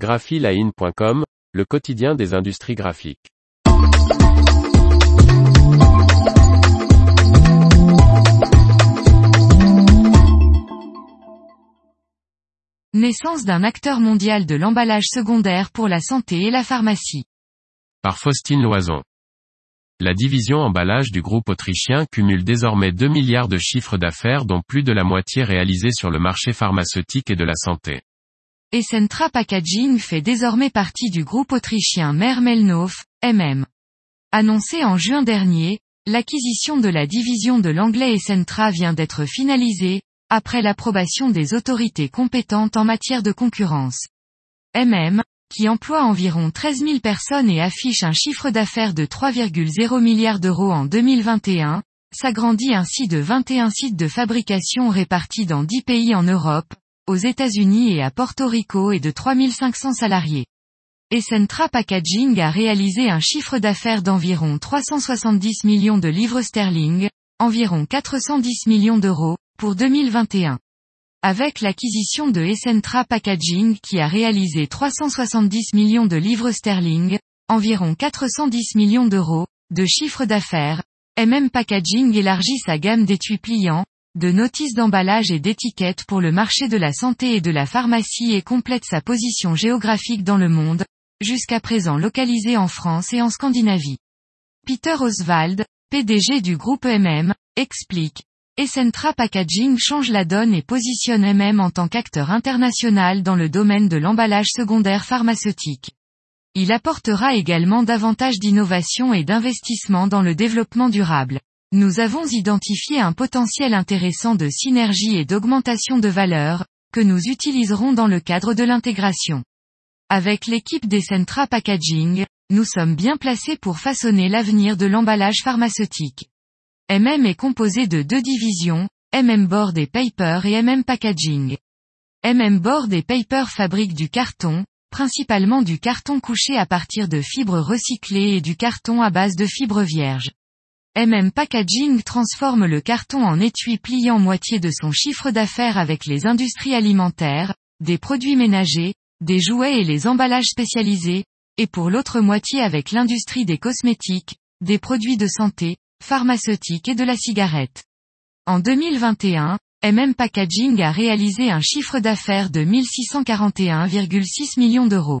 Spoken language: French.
graphiline.com, le quotidien des industries graphiques. Naissance d'un acteur mondial de l'emballage secondaire pour la santé et la pharmacie. Par Faustine Loison. La division emballage du groupe autrichien cumule désormais 2 milliards de chiffres d'affaires dont plus de la moitié réalisés sur le marché pharmaceutique et de la santé. Essentra Packaging fait désormais partie du groupe autrichien Mermelnof, MM. Annoncé en juin dernier, l'acquisition de la division de l'anglais Essentra vient d'être finalisée, après l'approbation des autorités compétentes en matière de concurrence. MM, qui emploie environ 13 000 personnes et affiche un chiffre d'affaires de 3,0 milliards d'euros en 2021, s'agrandit ainsi de 21 sites de fabrication répartis dans 10 pays en Europe, aux États-Unis et à Porto Rico et de 3500 salariés. Essentra Packaging a réalisé un chiffre d'affaires d'environ 370 millions de livres sterling, environ 410 millions d'euros, pour 2021. Avec l'acquisition de Essentra Packaging qui a réalisé 370 millions de livres sterling, environ 410 millions d'euros, de chiffre d'affaires, MM Packaging élargit sa gamme d'étuis pliants, de notices d'emballage et d'étiquettes pour le marché de la santé et de la pharmacie et complète sa position géographique dans le monde, jusqu'à présent localisée en France et en Scandinavie. Peter Oswald, PDG du groupe MM, explique. Essentra Packaging change la donne et positionne MM en tant qu'acteur international dans le domaine de l'emballage secondaire pharmaceutique. Il apportera également davantage d'innovation et d'investissement dans le développement durable. Nous avons identifié un potentiel intéressant de synergie et d'augmentation de valeur, que nous utiliserons dans le cadre de l'intégration. Avec l'équipe d'Essentra Packaging, nous sommes bien placés pour façonner l'avenir de l'emballage pharmaceutique. MM est composé de deux divisions, MM Board et Paper et MM Packaging. MM Board et Paper fabriquent du carton, principalement du carton couché à partir de fibres recyclées et du carton à base de fibres vierges. MM Packaging transforme le carton en étui pliant moitié de son chiffre d'affaires avec les industries alimentaires, des produits ménagers, des jouets et les emballages spécialisés, et pour l'autre moitié avec l'industrie des cosmétiques, des produits de santé, pharmaceutique et de la cigarette. En 2021, MM Packaging a réalisé un chiffre d'affaires de 1641,6 millions d'euros.